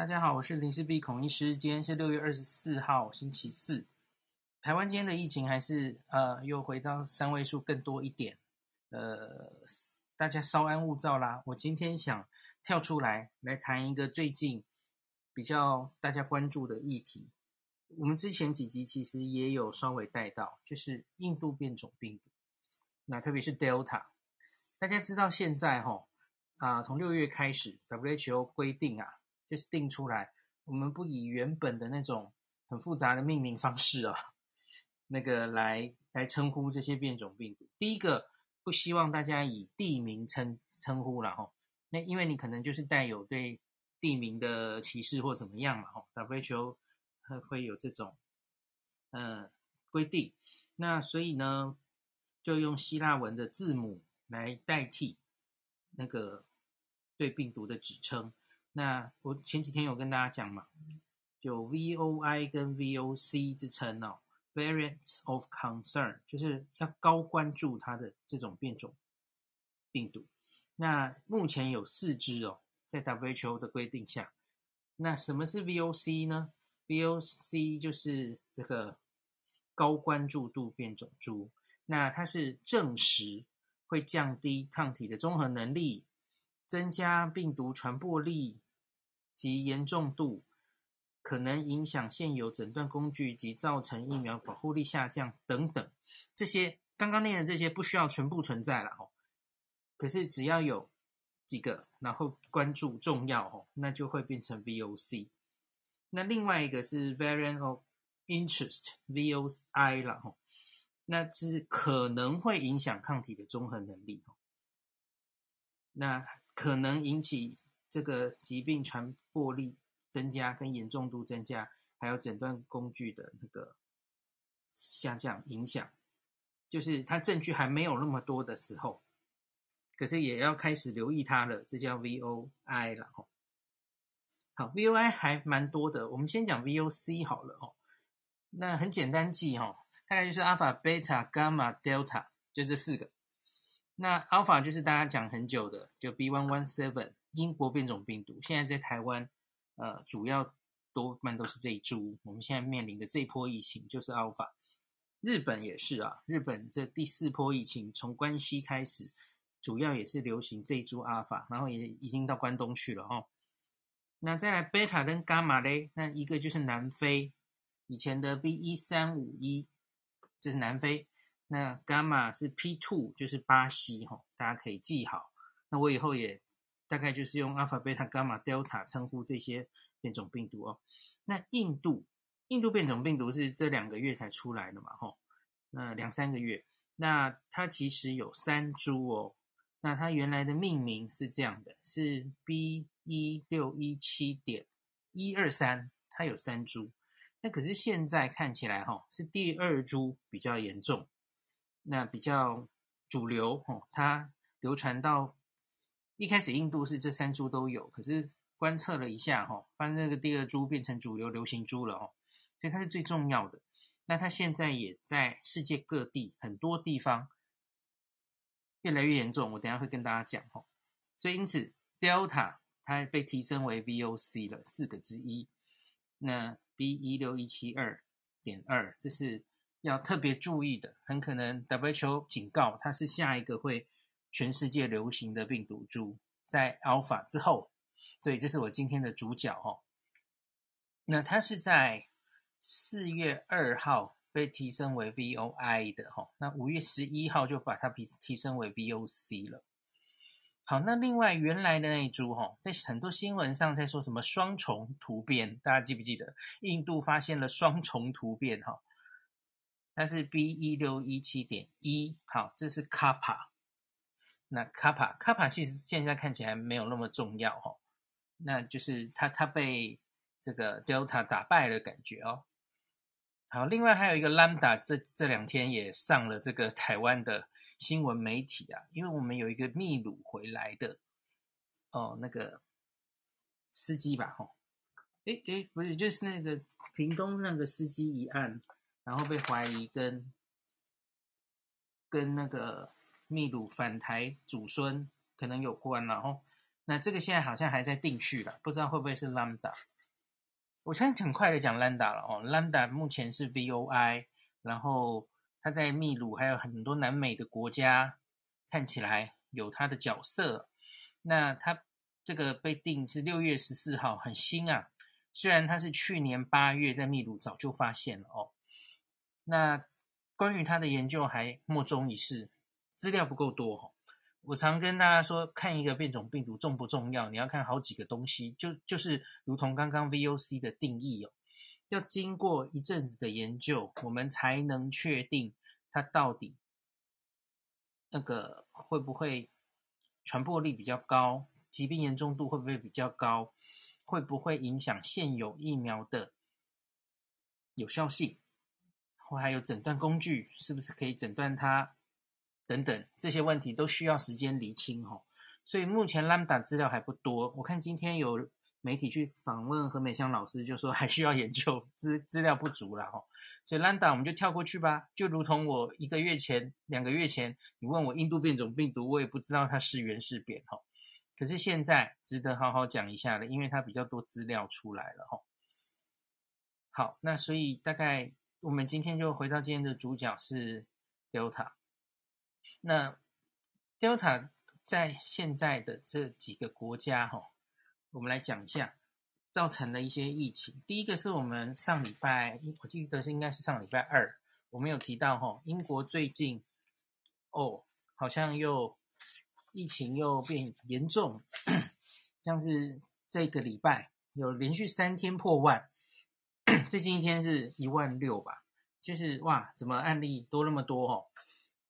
大家好，我是林氏璧孔医师。今天是六月二十四号，星期四。台湾今天的疫情还是呃，又回到三位数更多一点。呃，大家稍安勿躁啦。我今天想跳出来来谈一个最近比较大家关注的议题。我们之前几集其实也有稍微带到，就是印度变种病毒，那特别是 Delta。大家知道现在哈啊，从六月开始，WHO 规定啊。就是定出来，我们不以原本的那种很复杂的命名方式啊，那个来来称呼这些变种病毒。第一个，不希望大家以地名称称呼了哈，那因为你可能就是带有对地名的歧视或怎么样嘛哈，WHO 会有这种呃规定，那所以呢，就用希腊文的字母来代替那个对病毒的指称。那我前几天有跟大家讲嘛，就 VOI 跟 VOC 之称哦，Variants of Concern，就是要高关注它的这种变种病毒。那目前有四支哦，在 WHO 的规定下。那什么是 VOC 呢？VOC 就是这个高关注度变种株。那它是证实会降低抗体的综合能力。增加病毒传播力及严重度，可能影响现有诊断工具及造成疫苗保护力下降等等。这些刚刚念的这些不需要全部存在了哦。可是只要有几个，然后关注重要哦，那就会变成 VOC。那另外一个是 Variant of Interest VOI 了哦，那是可能会影响抗体的中和能力哦。那可能引起这个疾病传播力增加跟严重度增加，还有诊断工具的那个下降影响，就是它证据还没有那么多的时候，可是也要开始留意它了，这叫 VOI 了哦。好，VOI 还蛮多的，我们先讲 VOC 好了哦。那很简单记哦，大概就是阿法、贝塔、伽马、Delta，就这四个。那 Alpha 就是大家讲很久的，就 B117 英国变种病毒，现在在台湾，呃，主要多半都是这一株。我们现在面临的这一波疫情就是 Alpha。日本也是啊，日本这第四波疫情从关西开始，主要也是流行这一株 Alpha，然后也已经到关东去了哦。那再来 Beta 跟 Gamma 嘞，那一个就是南非，以前的 B1351，这是南非。那伽马是 P two，就是巴西哈，大家可以记好。那我以后也大概就是用 Alpha、Beta、伽马、Delta 称呼这些变种病毒哦。那印度，印度变种病毒是这两个月才出来的嘛？吼，那两三个月。那它其实有三株哦。那它原来的命名是这样的，是 B 一六一七点一二三，它有三株。那可是现在看起来哈，是第二株比较严重。那比较主流哦，它流传到一开始印度是这三株都有，可是观测了一下哈，发现这个第二株变成主流流行株了哦，所以它是最重要的。那它现在也在世界各地很多地方越来越严重，我等下会跟大家讲哈。所以因此，Delta 它被提升为 VOC 了四个之一，那 B 一六一七二点二这是。要特别注意的，很可能 WHO 警告它是下一个会全世界流行的病毒株，在 Alpha 之后，所以这是我今天的主角哦。那它是在四月二号被提升为 VOI 的哈，那五月十一号就把它提提升为 VOC 了。好，那另外原来的那一株哈，在很多新闻上在说什么双重突变，大家记不记得？印度发现了双重突变哈。它是 B 一六一七点一，好，这是 Kappa。那卡帕卡帕其实现在看起来没有那么重要哈，那就是它它被这个 Delta 打败的感觉哦。好，另外还有一个 Lambda，这这两天也上了这个 台湾的新闻媒体啊，因为我们有一个秘鲁回来的哦，那个司机吧，吼，诶诶，不是，就是那个屏东那个司机一案。然后被怀疑跟跟那个秘鲁返台祖孙可能有关，然后那这个现在好像还在定序了，不知道会不会是 Lambda。我现在很快的讲 Lambda 了哦，Lambda 目前是 VOI，然后它在秘鲁还有很多南美的国家看起来有它的角色。那它这个被定是六月十四号，很新啊。虽然它是去年八月在秘鲁早就发现了哦。那关于它的研究还莫衷一是，资料不够多哦。我常跟大家说，看一个变种病毒重不重要？你要看好几个东西，就就是如同刚刚 VOC 的定义哦，要经过一阵子的研究，我们才能确定它到底那个会不会传播力比较高，疾病严重度会不会比较高，会不会影响现有疫苗的有效性，或还有诊断工具是不是可以诊断它？等等这些问题都需要时间厘清哈，所以目前 Lambda 资料还不多。我看今天有媒体去访问何美香老师，就说还需要研究，资资料不足了哈。所以 Lambda 我们就跳过去吧。就如同我一个月前、两个月前，你问我印度变种病毒，我也不知道它是原是变哈。可是现在值得好好讲一下的，因为它比较多资料出来了哈。好，那所以大概我们今天就回到今天的主角是 Delta。那 Delta 在现在的这几个国家哈，我们来讲一下造成的一些疫情。第一个是我们上礼拜，我记得是应该是上礼拜二，我们有提到哈，英国最近哦，好像又疫情又变严重，像是这个礼拜有连续三天破万，最近一天是一万六吧，就是哇，怎么案例多那么多哦？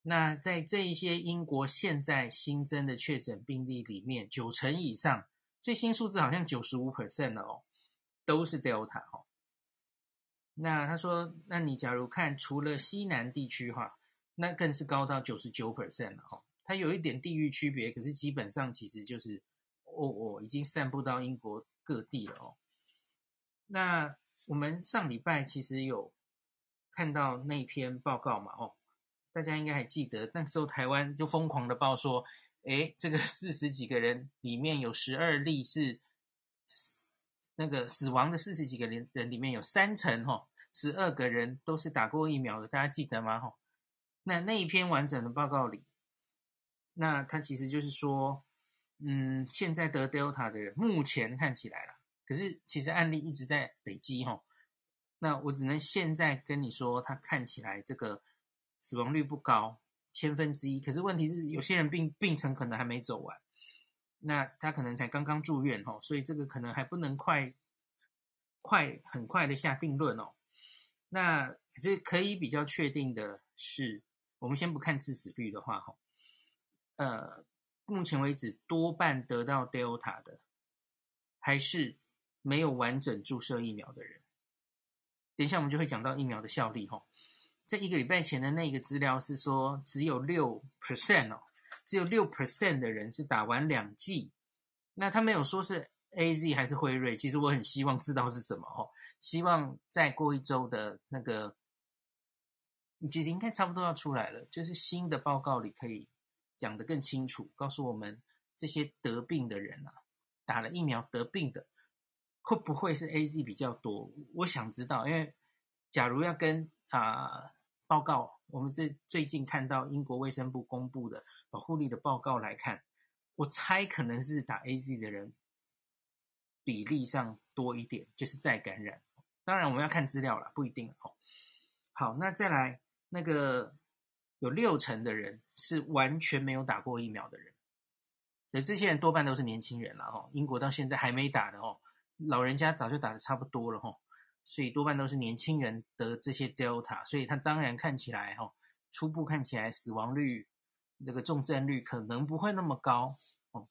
那在这一些英国现在新增的确诊病例里面，九成以上，最新数字好像九十五 percent 了哦，都是 Delta 哦。那他说，那你假如看除了西南地区哈，那更是高到九十九 percent 了哦。它有一点地域区别，可是基本上其实就是哦哦，已经散布到英国各地了哦。那我们上礼拜其实有看到那篇报告嘛哦。大家应该还记得，那时候台湾就疯狂的报说，诶，这个 四十几个人里面有十二例是那个死亡的四十几个人人里面有三成哈，十二个人都是打过疫苗的，大家记得吗？哈，那那一篇完整的报告里，那他其实就是说，嗯，现在得 Delta 的人目前看起来啦，可是其实案例一直在累积哈，那我只能现在跟你说，他看起来这个。死亡率不高，千分之一。可是问题是，有些人病病程可能还没走完，那他可能才刚刚住院哦，所以这个可能还不能快快很快的下定论哦。那可是可以比较确定的是，我们先不看致死率的话哈，呃，目前为止多半得到 Delta 的还是没有完整注射疫苗的人。等一下我们就会讲到疫苗的效力哈。这一个礼拜前的那个资料是说，只有六 percent 哦，只有六 percent 的人是打完两剂。那他没有说是 AZ 还是辉瑞，其实我很希望知道是什么哦。希望再过一周的那个，其实应该差不多要出来了，就是新的报告里可以讲得更清楚，告诉我们这些得病的人啊，打了疫苗得病的，会不会是 AZ 比较多？我想知道，因为假如要跟啊。报告，我们这最近看到英国卫生部公布的保护力的报告来看，我猜可能是打 AZ 的人比例上多一点，就是再感染。当然我们要看资料了，不一定哦。好，那再来那个有六成的人是完全没有打过疫苗的人，那这些人多半都是年轻人了哦。英国到现在还没打的哦，老人家早就打得差不多了哦。所以多半都是年轻人得这些 Delta，所以它当然看起来哈，初步看起来死亡率、那个重症率可能不会那么高哦，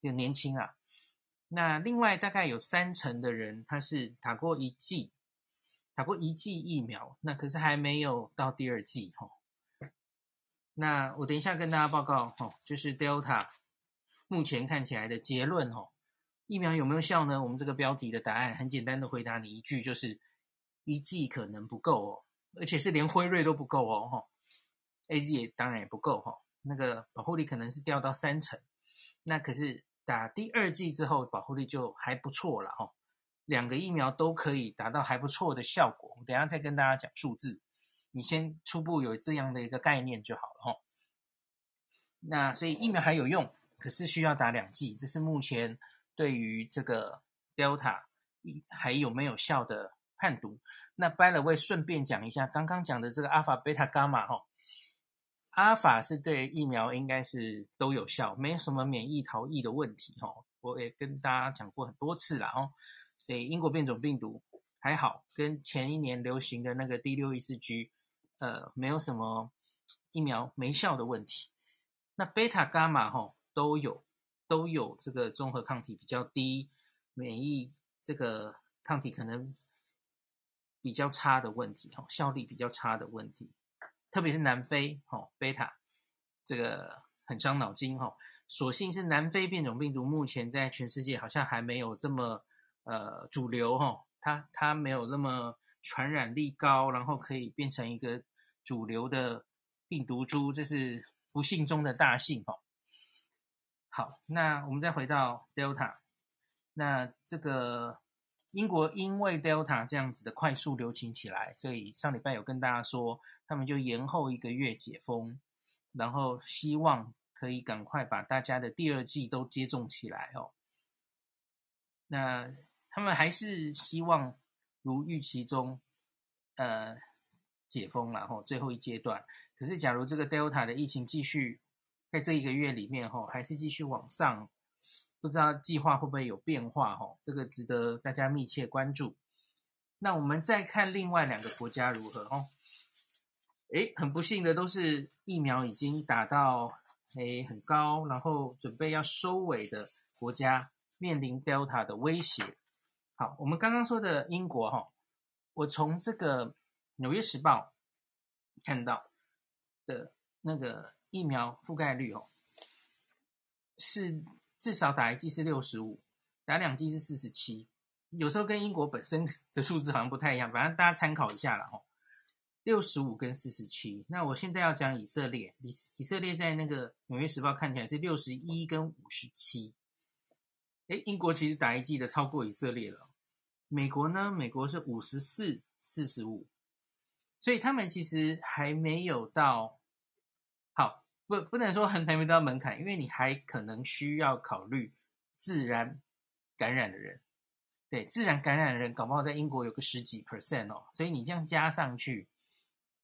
就年轻啊。那另外大概有三成的人他是打过一剂，打过一剂疫苗，那可是还没有到第二剂哈。那我等一下跟大家报告哈，就是 Delta 目前看起来的结论哈。疫苗有没有效呢？我们这个标题的答案很简单的回答你一句，就是一剂可能不够哦，而且是连辉瑞都不够哦，哈，AZ 也当然也不够哈，那个保护力可能是掉到三成，那可是打第二剂之后，保护力就还不错了哦。两个疫苗都可以达到还不错的效果。我等下再跟大家讲数字，你先初步有这样的一个概念就好了哦。那所以疫苗还有用，可是需要打两剂，这是目前对于这个 Delta 还有没有效的判读。那 by the way，顺便讲一下，刚刚讲的这个 Alpha、Beta、Gamma 哈。阿法是对疫苗应该是都有效，没有什么免疫逃逸的问题哈。我也跟大家讲过很多次了哦，所以英国变种病毒还好，跟前一年流行的那个 D 六一四 G，呃，没有什么疫苗没效的问题。那贝塔、伽马哈都有都有这个综合抗体比较低，免疫这个抗体可能比较差的问题哈，效力比较差的问题。特别是南非，吼，贝塔这个很伤脑筋，吼。所幸是南非变种病毒，目前在全世界好像还没有这么呃主流，吼。它它没有那么传染力高，然后可以变成一个主流的病毒株，这是不幸中的大幸，哈。好，那我们再回到 Delta，那这个。英国因为 Delta 这样子的快速流行起来，所以上礼拜有跟大家说，他们就延后一个月解封，然后希望可以赶快把大家的第二季都接种起来哦。那他们还是希望如预期中，呃，解封然后最后一阶段。可是假如这个 Delta 的疫情继续在这一个月里面哈，还是继续往上。不知道计划会不会有变化？哦，这个值得大家密切关注。那我们再看另外两个国家如何？哦，诶，很不幸的，都是疫苗已经打到诶很高，然后准备要收尾的国家，面临 Delta 的威胁。好，我们刚刚说的英国，哈，我从这个《纽约时报》看到的那个疫苗覆盖率，哦，是。至少打一剂是六十五，打两剂是四十七，有时候跟英国本身 的数字好像不太一样，反正大家参考一下啦。哦。六十五跟四十七，那我现在要讲以色列，以以色列在那个《纽约时报》看起来是六十一跟五十七，诶，英国其实打一剂的超过以色列了。美国呢？美国是五十四四十五，所以他们其实还没有到。不，不能说很还没到门槛，因为你还可能需要考虑自然感染的人。对，自然感染的人，搞不好在英国有个十几 percent 哦，所以你这样加上去，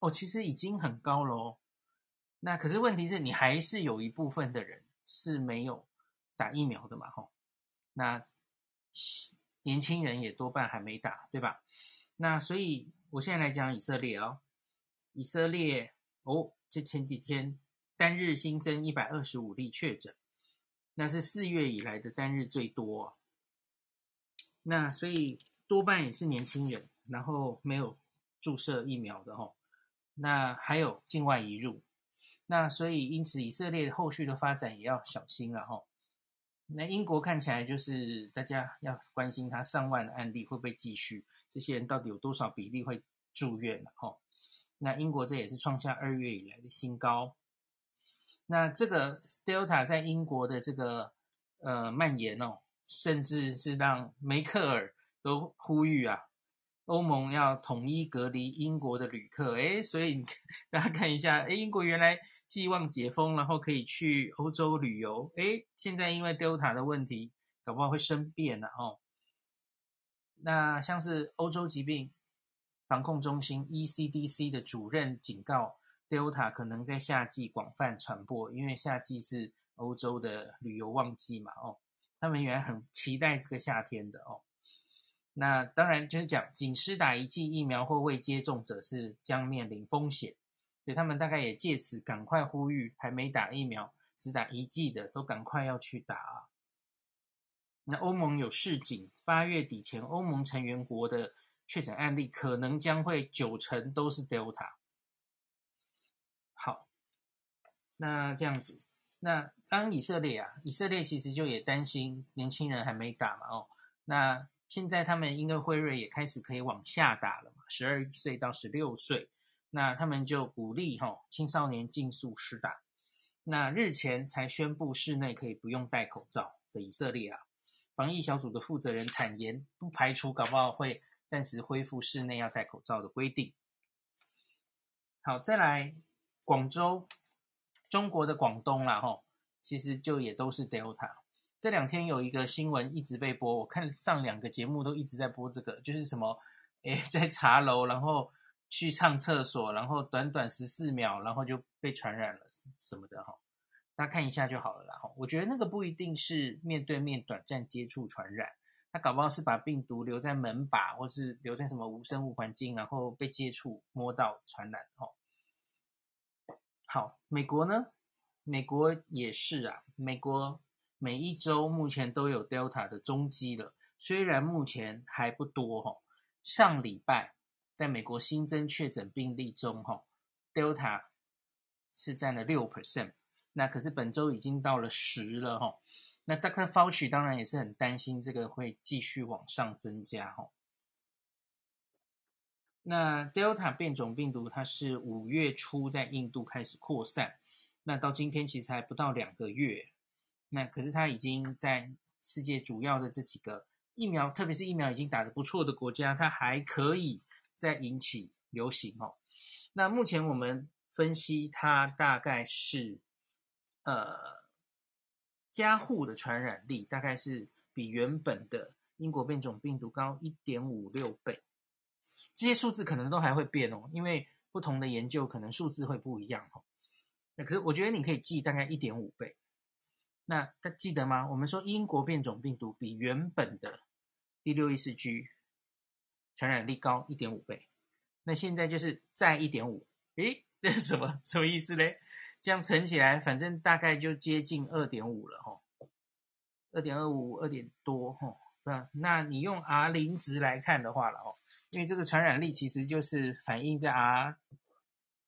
哦，其实已经很高喽。那可是问题是你还是有一部分的人是没有打疫苗的嘛，吼。那年轻人也多半还没打，对吧？那所以我现在来讲以色列哦，以色列哦，这前几天。单日新增一百二十五例确诊，那是四月以来的单日最多。那所以多半也是年轻人，然后没有注射疫苗的吼。那还有境外移入，那所以因此以色列后续的发展也要小心了吼。那英国看起来就是大家要关心他上万的案例会不会继续，这些人到底有多少比例会住院了吼。那英国这也是创下二月以来的新高。那这个 Delta 在英国的这个呃蔓延哦，甚至是让梅克尔都呼吁啊，欧盟要统一隔离英国的旅客。诶，所以你 大家看一下，诶，英国原来寄望解封，然后可以去欧洲旅游，诶，现在因为 Delta 的问题，搞不好会生变了哦。那像是欧洲疾病防控中心 ECDC 的主任警告。Delta 可能在夏季广泛传播，因为夏季是欧洲的旅游旺季嘛，哦，他们原来很期待这个夏天的哦。那当然就是讲，仅施打一剂疫苗或未接种者是将面临风险，所以他们大概也借此赶快呼吁，还没打疫苗、只打一剂的都赶快要去打啊。那欧盟有示警，八月底前欧盟成员国的确诊案例可能将会九成都是 Delta。好，那这样子，那刚以色列啊，以色列其实就也担心年轻人还没打嘛，哦，那现在他们因为辉瑞也开始可以往下打了嘛，十二岁到十六岁，那他们就鼓励哈、青少年尽速施打。那日前才宣布室内可以不用戴口罩，的以色列啊，防疫小组的负责人坦言，不排除搞不好会暂时恢复室内要戴口罩的规定。好，再来广州，中国的广东啦，吼，其实就也都是 Delta。这两天有一个新闻一直被播，我看上两个节目都一直在播这个，就是什么，诶，在茶楼，然后去上厕所，然后短短十四秒，然后就被传染了什么的，哈，大家看一下就好了啦，哈。我觉得那个不一定是面对面短暂接触传染，他搞不好是把病毒留在门把，或是留在什么无生物环境，然后被接触摸到传染，哈。好，美国呢？美国也是啊，美国。每一周目前都有 Delta 的踪迹了，虽然目前还不多哈。上礼拜在美国新增确诊病例中哈，Delta 是占了六 percent，那可是本周已经到了十了哈。那 Dr. Fauci 当然也是很担心这个会继续往上增加哈。那 Delta 变种病毒它是五月初在印度开始扩散，那到今天其实还不到两个月。那可是它已经在世界主要的这几个疫苗，特别是疫苗已经打得不错的国家，它还可以再引起流行哦。那目前我们分析，它大概是呃加护的传染力大概是比原本的英国变种病毒高一点五六倍。这些数字可能都还会变哦，因为不同的研究可能数字会不一样哦。那可是我觉得你可以记大概一点五倍。那他记得吗？我们说英国变种病毒比原本的第六意识 G 传染力高一点五倍，那现在就是再一点五，诶，这是什么什么意思嘞？这样乘起来，反正大概就接近二点五了哈，二点二五，二点多哈，那那你用 R 零值来看的话了哦，因为这个传染力其实就是反映在 R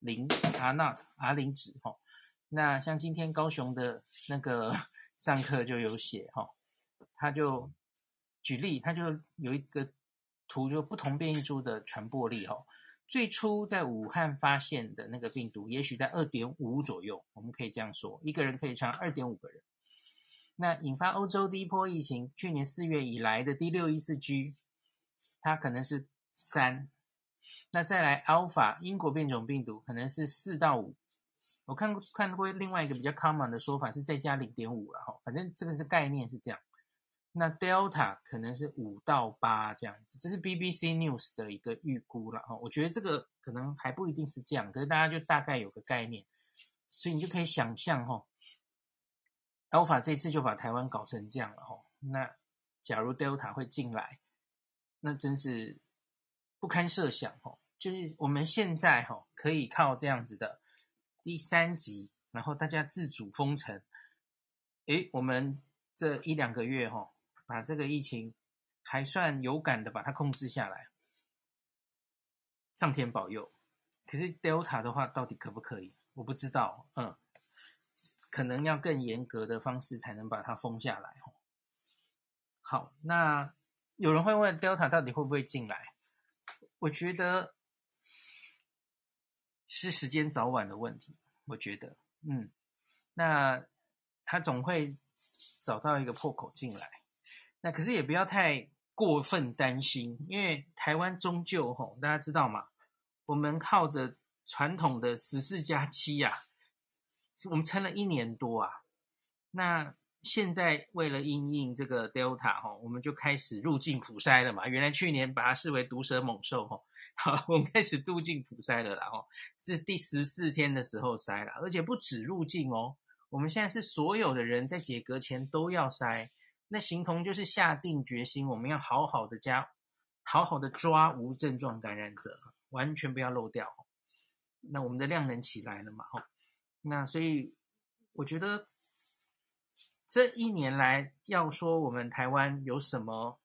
零 R not R 零值哈。那像今天高雄的那个 上课就有写哈，他就举例，他就有一个图，就不同变异株的传播力哈。最初在武汉发现的那个病毒，也许在二点五左右，我们可以这样说，一个人可以传二点五个人。那引发欧洲第一波疫情，去年四月以来的第六一四 G，它可能是三。那再来 Alpha 英国变种病毒，可能是四到五。我看过看过另外一个比较 common 的说法是再加零点五了哈，反正这个是概念是这样。那 Delta 可能是五到八这样子，这是 BBC News 的一个预估了哈。我觉得这个可能还不一定是这样，可是大家就大概有个概念，所以你就可以想象哈，Alpha 这次就把台湾搞成这样了哈。那假如 Delta 会进来，那真是不堪设想哦。就是我们现在哈可以靠这样子的。第三级，然后大家自主封城，诶，我们这一两个月哈、哦，把这个疫情还算有感的把它控制下来，上天保佑。可是 Delta 的话，到底可不可以？我不知道，嗯，可能要更严格的方式才能把它封下来。好，那有人会问 Delta 到底会不会进来？我觉得。是时间早晚的问题，我觉得，嗯，那他总会找到一个破口进来，那可是也不要太过分担心，因为台湾终究吼，大家知道吗？我们靠着传统的十四加七呀，我们撑了一年多啊，那。现在为了因应这个 Delta 哈，我们就开始入境普筛了嘛。原来去年把它视为毒蛇猛兽哈，好，我们开始入境普筛了啦哈。这是第十四天的时候筛了，而且不止入境哦，我们现在是所有的人在解隔前都要筛。那形同就是下定决心，我们要好好的加，好好的抓无症状感染者，完全不要漏掉。那我们的量能起来了嘛？哈，那所以我觉得。这一年来，要说我们台湾有什么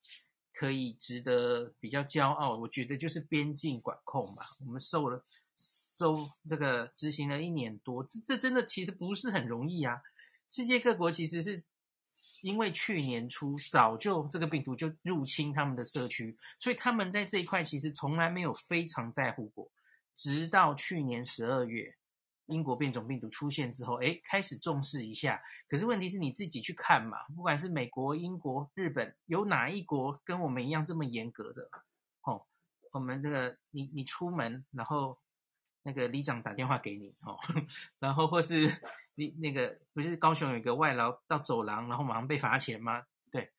可以值得比较骄傲，我觉得就是边境管控吧。我们受了受这个执行了一年多，这这真的其实不是很容易啊。世界各国其实是因为去年初早就这个病毒就入侵他们的社区，所以他们在这一块其实从来没有非常在乎过，直到去年十二月。英国变种病毒出现之后，哎，开始重视一下。可是问题是你自己去看嘛，不管是美国、英国、日本，有哪一国跟我们一样这么严格的？哦，我们这个你你出门，然后那个里长打电话给你，哦，然后或是你那个不是高雄有一个外劳到走廊，然后马上被罚钱吗？对，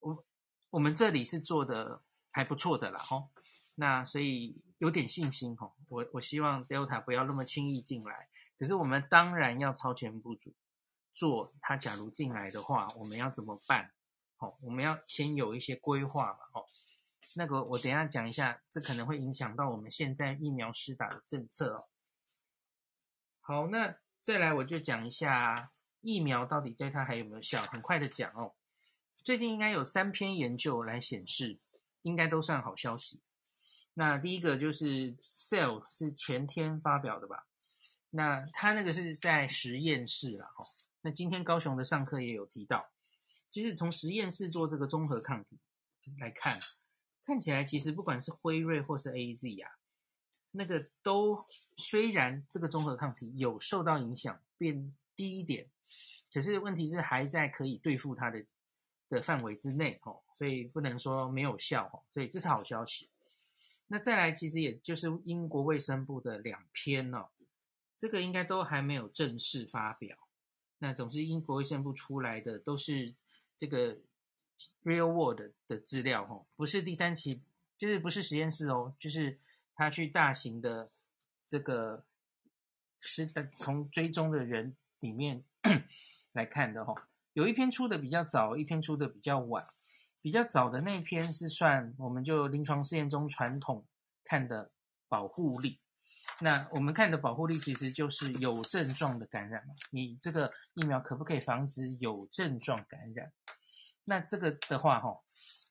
我我们这里是做的还不错的啦，哦，那所以。有点信心哈，我我希望 Delta 不要那么轻易进来。可是我们当然要超前部署，做它假如进来的话，我们要怎么办？好，我们要先有一些规划嘛。哦，那个我等下讲一下，这可能会影响到我们现在疫苗施打的政策哦。好，那再来我就讲一下疫苗到底对它还有没有效，很快的讲哦。最近应该有三篇研究来显示，应该都算好消息。那第一个就是 Cell 是前天发表的吧？那他那个是在实验室啦，哈。那今天高雄的上课也有提到，就是从实验室做这个综合抗体来看，看起来其实不管是辉瑞或是 AZ 呀，那个都虽然这个综合抗体有受到影响，变低一点，可是问题是还在可以对付它的的范围之内，哦，所以不能说没有效，哦，所以这是好消息。那再来，其实也就是英国卫生部的两篇哦，这个应该都还没有正式发表。那总之，英国卫生部出来的都是这个 real world 的资料哦，不是第三期，就是不是实验室哦，就是他去大型的这个是从追踪的人里面 来看的哦。有一篇出的比较早，一篇出的比较晚。比较早的那篇是算，我们就临床试验中传统看的保护力。那我们看的保护力其实就是有症状的感染嘛。你这个疫苗可不可以防止有症状感染？那这个的话，哈，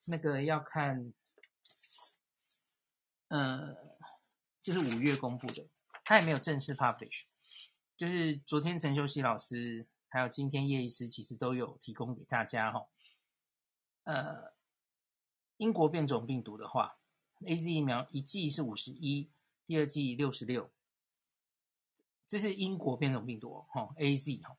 那个要看，呃，就是五月公布的，它也没有正式 publish。就是昨天陈秀熙老师还有今天叶医师其实都有提供给大家，哈。呃，英国变种病毒的话，AZ 疫苗一剂是五十一，第二剂六十六，这是英国变种病毒哦，，AZ 哈。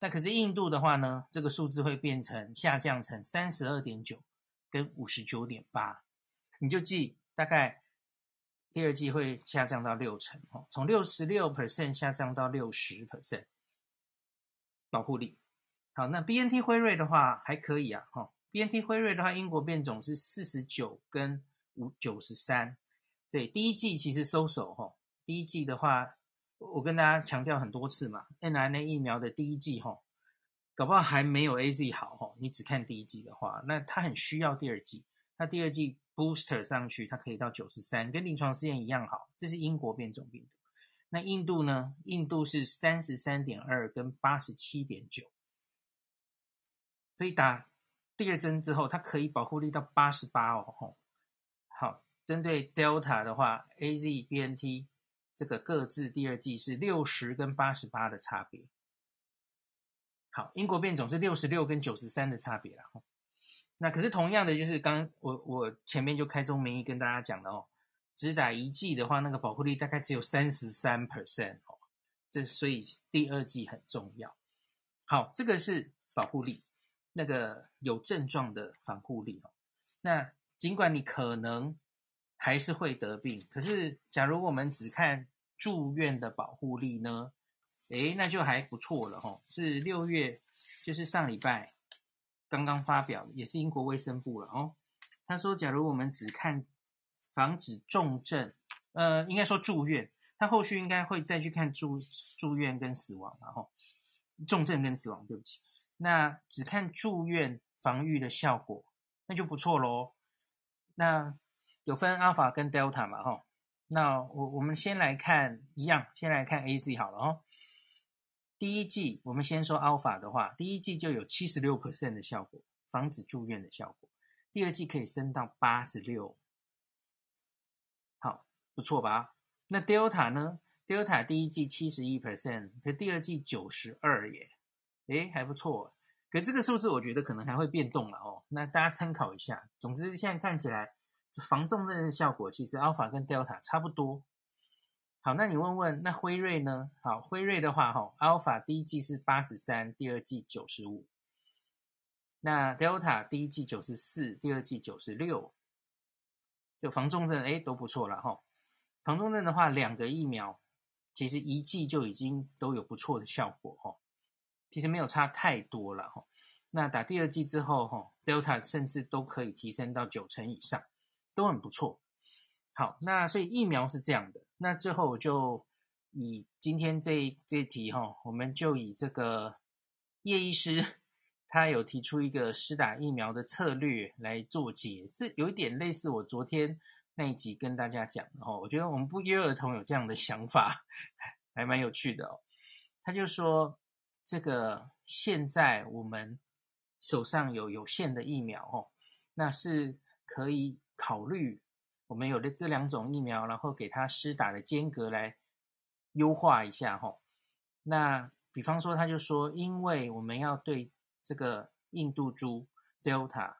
那可是印度的话呢，这个数字会变成下降成三十二点九跟五十九点八，你就记大概第二剂会下降到六成哦，从六十六 percent 下降到六十 percent 保护力。好，那 BNT 辉瑞的话还可以啊，哈。BNT 辉瑞的话，英国变种是四十九跟五九十三，对，第一季其实收手哈。第一季的话，我跟大家强调很多次嘛，N R N A 疫苗的第一季哈，搞不好还没有 AZ 好哈。你只看第一季的话，那它很需要第二季，它第二季 booster 上去，它可以到九十三，跟临床试验一样好。这是英国变种病毒。那印度呢？印度是三十三点二跟八十七点九，所以打。第二针之后，它可以保护力到八十八哦。好，针对 Delta 的话，AZ、BNT 这个各自第二剂是六十跟八十八的差别。好，英国变种是六十六跟九十三的差别了。那可是同样的，就是刚我我前面就开宗明义跟大家讲的哦，只打一剂的话，那个保护力大概只有三十三 percent 哦。这所以第二剂很重要。好，这个是保护力。那个有症状的防护力哦，那尽管你可能还是会得病，可是假如我们只看住院的保护力呢，诶，那就还不错了哦。是六月，就是上礼拜刚刚发表，也是英国卫生部了哦。他说，假如我们只看防止重症，呃，应该说住院，他后续应该会再去看住住院跟死亡，然后重症跟死亡，对不起。那只看住院防御的效果，那就不错喽。那有分 Alpha 跟 Delta 嘛，哈。那我我们先来看一样，先来看 AZ 好了哦。第一季我们先说 Alpha 的话，第一季就有七十六 percent 的效果，防止住院的效果。第二季可以升到八十六，好，不错吧？那 Delta 呢？Delta 第一季七十一 percent，可第二季九十二耶。诶，还不错，可这个数字我觉得可能还会变动了哦。那大家参考一下。总之现在看起来防重症的效果其实 Alpha 跟 Delta 差不多。好，那你问问那辉瑞呢？好，辉瑞的话，哈，Alpha 第一季是八十三，第二季九十五。那 Delta 第一季九十四，第二季九十六。就防重症，哎，都不错了哈。防重症的话，两个疫苗其实一剂就已经都有不错的效果哈。其实没有差太多了哈。那打第二剂之后哈，Delta 甚至都可以提升到九成以上，都很不错。好，那所以疫苗是这样的。那最后我就以今天这这一题哈，我们就以这个叶医师 他有提出一个施打疫苗的策略来做结，这有一点类似我昨天那一集跟大家讲的哈。我觉得我们不约而同有这样的想法，还蛮有趣的哦。他就说，这个现在我们手上有有限的疫苗哦，那是可以考虑。我们有的这两种疫苗，然后给它施打的间隔来优化一下哈。那比方说，他就说，因为我们要对这个印度猪 Delta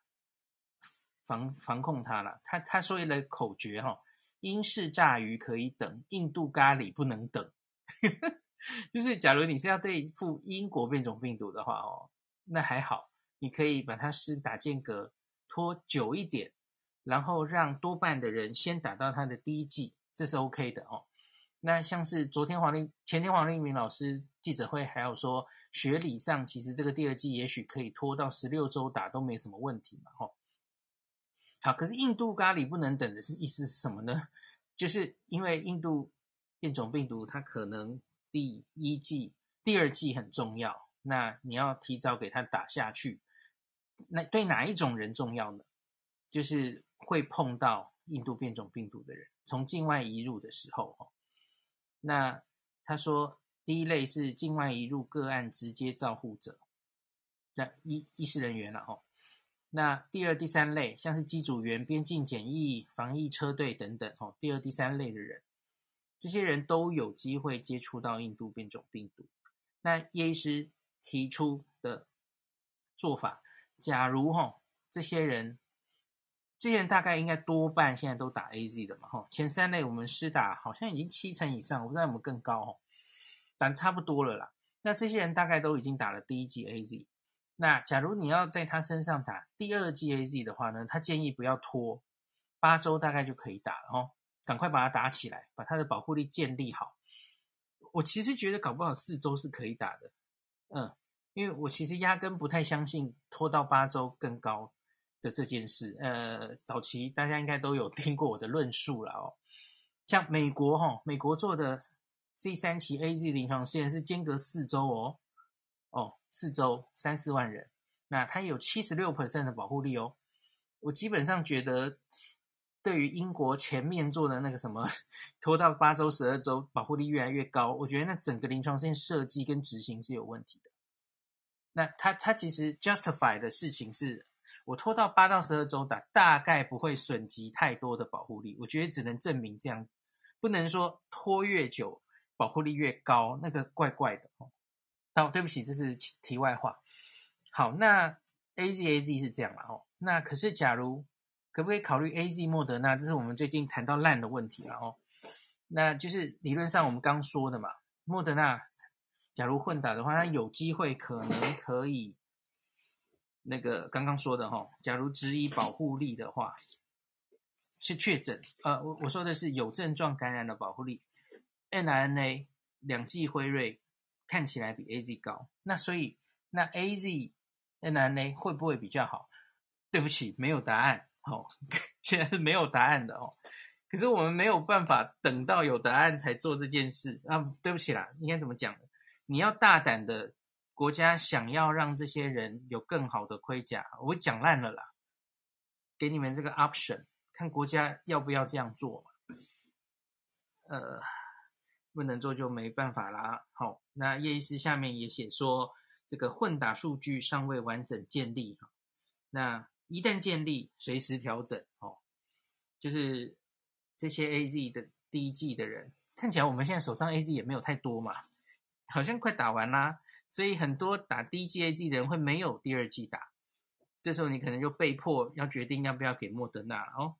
防防控它了，他他说一个口诀哈：英式炸鱼可以等，印度咖喱不能等。就是假如你是要对付英国变种病毒的话哦，那还好，你可以把它施打间隔拖久一点。然后让多半的人先打到他的第一剂，这是 OK 的哦。那像是昨天黄立、前天黄立明老师记者会还有说，学理上其实这个第二剂也许可以拖到十六周打都没什么问题嘛，吼。好，可是印度咖喱不能等的是意思是什么呢？就是因为印度变种病毒它可能第一剂、第二剂很重要，那你要提早给他打下去。那对哪一种人重要呢？就是。会碰到印度变种病毒的人，从境外移入的时候，哦，那他说第一类是境外移入个案直接照护者，那医医师人员了，哦，那第二、第三类像是机组员、边境检疫、防疫车队等等，哦，第二、第三类的人，这些人都有机会接触到印度变种病毒。那叶医师提出的做法，假如哈这些人。这些人大概应该多半现在都打 AZ 的嘛，哈，前三类我们施打好像已经七成以上，我不知道有没有更高，哈，但差不多了啦。那这些人大概都已经打了第一剂 AZ，那假如你要在他身上打第二剂 AZ 的话呢，他建议不要拖，八周大概就可以打了，哈，赶快把它打起来，把它的保护力建立好。我其实觉得搞不好四周是可以打的，嗯，因为我其实压根不太相信拖到八周更高。的这件事，呃，早期大家应该都有听过我的论述了哦。像美国哈、美国做的第三期 AZ 临床试验是间隔四周哦，哦，四周三四万人，那它有七十六 percent 的保护力哦。我基本上觉得，对于英国前面做的那个什么拖到八周、十二周，保护力越来越高，我觉得那整个临床试验设计跟执行是有问题的。那它它其实 justify 的事情是。我拖到八到十二周打，大概不会损及太多的保护力。我觉得只能证明这样，不能说拖越久保护力越高，那个怪怪的哦。好，对不起，这是题外话。好，那 A Z A Z 是这样了哦。那可是，假如可不可以考虑 A Z 莫德纳？这是我们最近谈到烂的问题了哦。那就是理论上我们刚说的嘛，莫德纳假如混打的话，它有机会可能可以。那个刚刚说的哈，假如质疑保护力的话，是确诊。呃，我我说的是有症状感染的保护力，n R N A 两剂辉瑞看起来比 AZ 高，那所以那 A Z n R N A 会不会比较好？对不起，没有答案。哦，现在是没有答案的哦。可是我们没有办法等到有答案才做这件事啊。对不起啦，应该怎么讲呢？你要大胆的。国家想要让这些人有更好的盔甲，我讲烂了啦，给你们这个 option，看国家要不要这样做。呃，不能做就没办法啦。好，那叶医师下面也写说，这个混打数据尚未完整建立哈，那一旦建立，随时调整哦。就是这些 AZ 的第一季的人，看起来我们现在手上 AZ 也没有太多嘛，好像快打完啦。所以很多打第一剂 AZ 的人会没有第二季打，这时候你可能就被迫要决定要不要给莫德纳哦。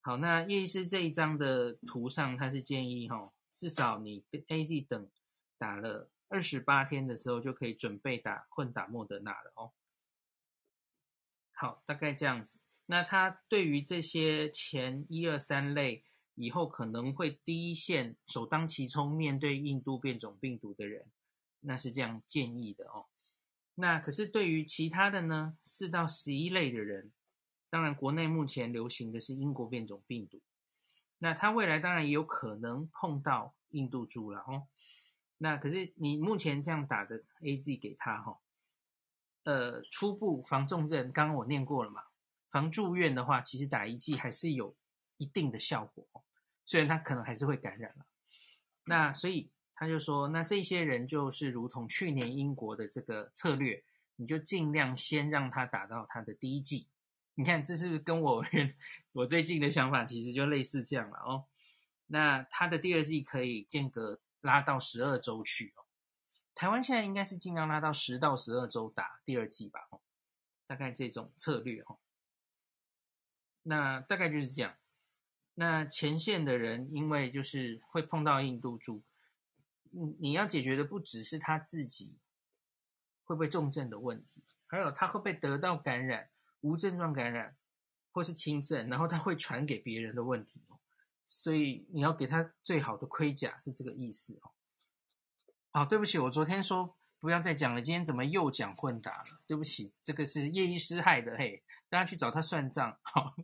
好，那叶医师这一张的图上，他是建议哈、哦，至少你 AZ 等打了二十八天的时候，就可以准备打混打莫德纳了哦。好，大概这样子。那他对于这些前一二三类以后可能会第一线首当其冲面对印度变种病毒的人，那是这样建议的哦。那可是对于其他的呢，四到十一类的人，当然国内目前流行的是英国变种病毒，那他未来当然也有可能碰到印度株了哦。那可是你目前这样打的 AZ 给他哈，呃，初步防重症，刚刚我念过了嘛，防住院的话，其实打一剂还是有一定的效果，虽然他可能还是会感染了。那所以。他就说：“那这些人就是如同去年英国的这个策略，你就尽量先让他打到他的第一剂。你看，这是不是跟我 我最近的想法其实就类似这样了哦？那他的第二剂可以间隔拉到十二周去哦。台湾现在应该是尽量拉到十到十二周打第二剂吧？大概这种策略哦。那大概就是这样。那前线的人因为就是会碰到印度猪。”你你要解决的不只是他自己会不会重症的问题，还有他会不会得到感染、无症状感染或是轻症，然后他会传给别人的问题哦。所以你要给他最好的盔甲，是这个意思哦。好，对不起，我昨天说不要再讲了，今天怎么又讲混打了？对不起，这个是叶医师害的，嘿，大家去找他算账。好，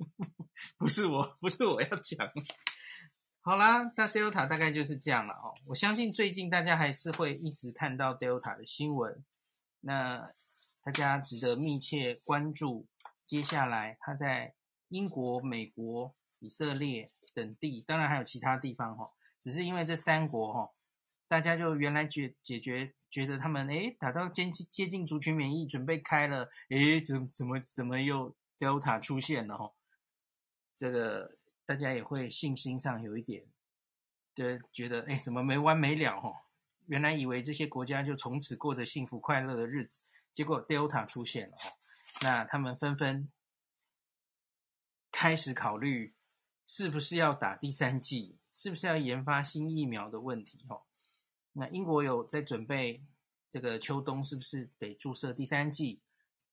不是我，不是我要讲。好啦，那 Delta 大概就是这样了哦。我相信最近大家还是会一直看到 Delta 的新闻，那大家值得密切关注。接下来他在英国、美国、以色列等地，当然还有其他地方哈。只是因为这三国哈，大家就原来解解决觉得他们诶打到接近接近族群免疫，准备开了，诶怎怎么怎么又 Delta 出现了哈？这个。大家也会信心上有一点的觉得，哎，怎么没完没了？哈，原来以为这些国家就从此过着幸福快乐的日子，结果 Delta 出现了哦，那他们纷纷开始考虑是不是要打第三剂，是不是要研发新疫苗的问题，哈。那英国有在准备这个秋冬是不是得注射第三剂？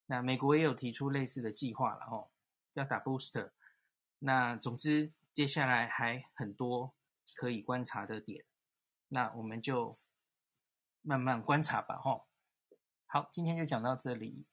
那美国也有提出类似的计划了，哈，要打 booster。那总之，接下来还很多可以观察的点，那我们就慢慢观察吧，吼。好，今天就讲到这里。